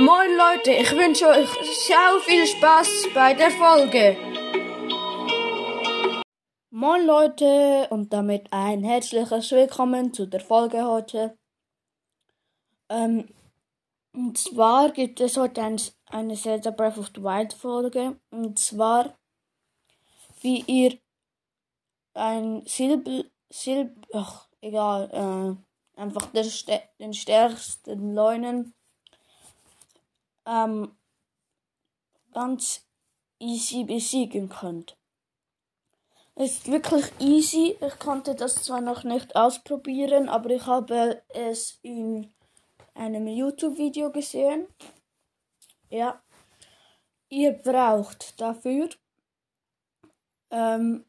Moin Leute, ich wünsche euch sehr viel Spaß bei der Folge. Moin Leute und damit ein herzliches Willkommen zu der Folge heute. Ähm, und zwar gibt es heute ein, eine Zelda Breath of the Wild Folge. Und zwar, wie ihr ein Silber, Silber, ach, egal, äh, einfach der, den stärksten Leunen ähm, ganz easy besiegen könnt. Ist wirklich easy. Ich konnte das zwar noch nicht ausprobieren, aber ich habe es in einem YouTube-Video gesehen. Ja. Ihr braucht dafür ähm,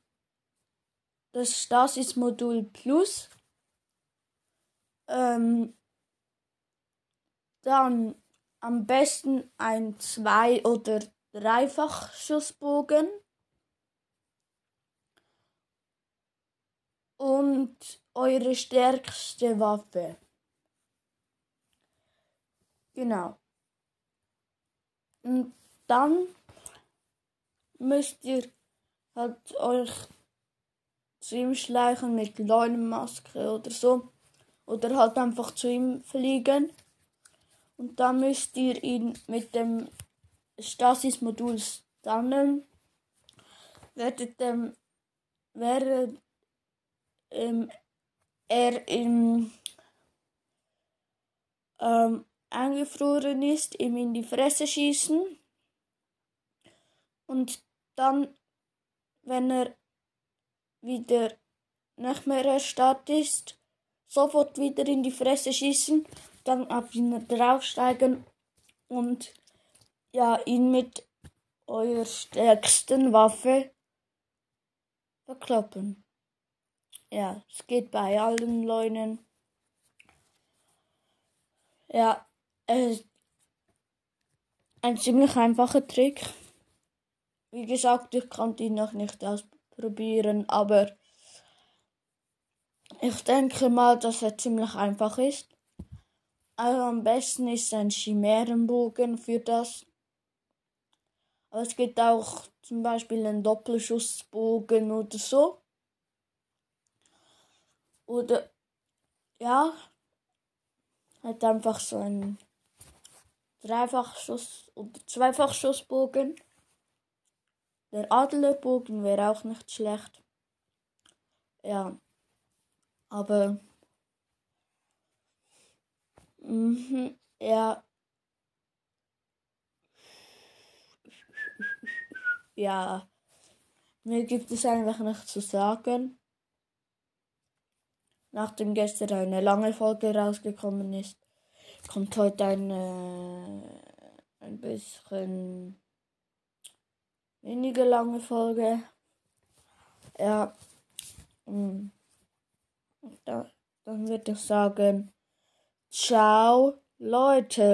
das Stasis-Modul Plus. Ähm, dann am besten ein Zwei- oder Dreifachschussbogen. Und eure stärkste Waffe. Genau. Und dann müsst ihr halt euch zu ihm schleichen mit Leunenmaske oder so. Oder halt einfach zu ihm fliegen. Und dann müsst ihr ihn mit dem Stasis-Modul stunnen. Werdet dem, während ähm, er im ähm, eingefroren ist, ihm in die Fresse schießen. Und dann, wenn er wieder nicht mehr erstarrt ist, sofort wieder in die Fresse schießen dann auf ihn draufsteigen und ja, ihn mit eurer stärksten Waffe verkloppen. Ja, es geht bei allen Leunen. Ja, es ist ein ziemlich einfacher Trick. Wie gesagt, ich konnte ihn noch nicht ausprobieren, aber ich denke mal, dass er ziemlich einfach ist. Also am besten ist ein Chimärenbogen für das. Aber es gibt auch zum Beispiel einen Doppelschussbogen oder so. Oder ja, halt einfach so ein Dreifachschuss oder Zweifachschussbogen. Der Adlerbogen wäre auch nicht schlecht. Ja, aber Mhm, ja. Ja. Mir gibt es einfach noch zu sagen. Nachdem gestern eine lange Folge rausgekommen ist, kommt heute eine ein bisschen weniger lange Folge. Ja. Mm. Dann würde ich sagen. Ciao, Leute.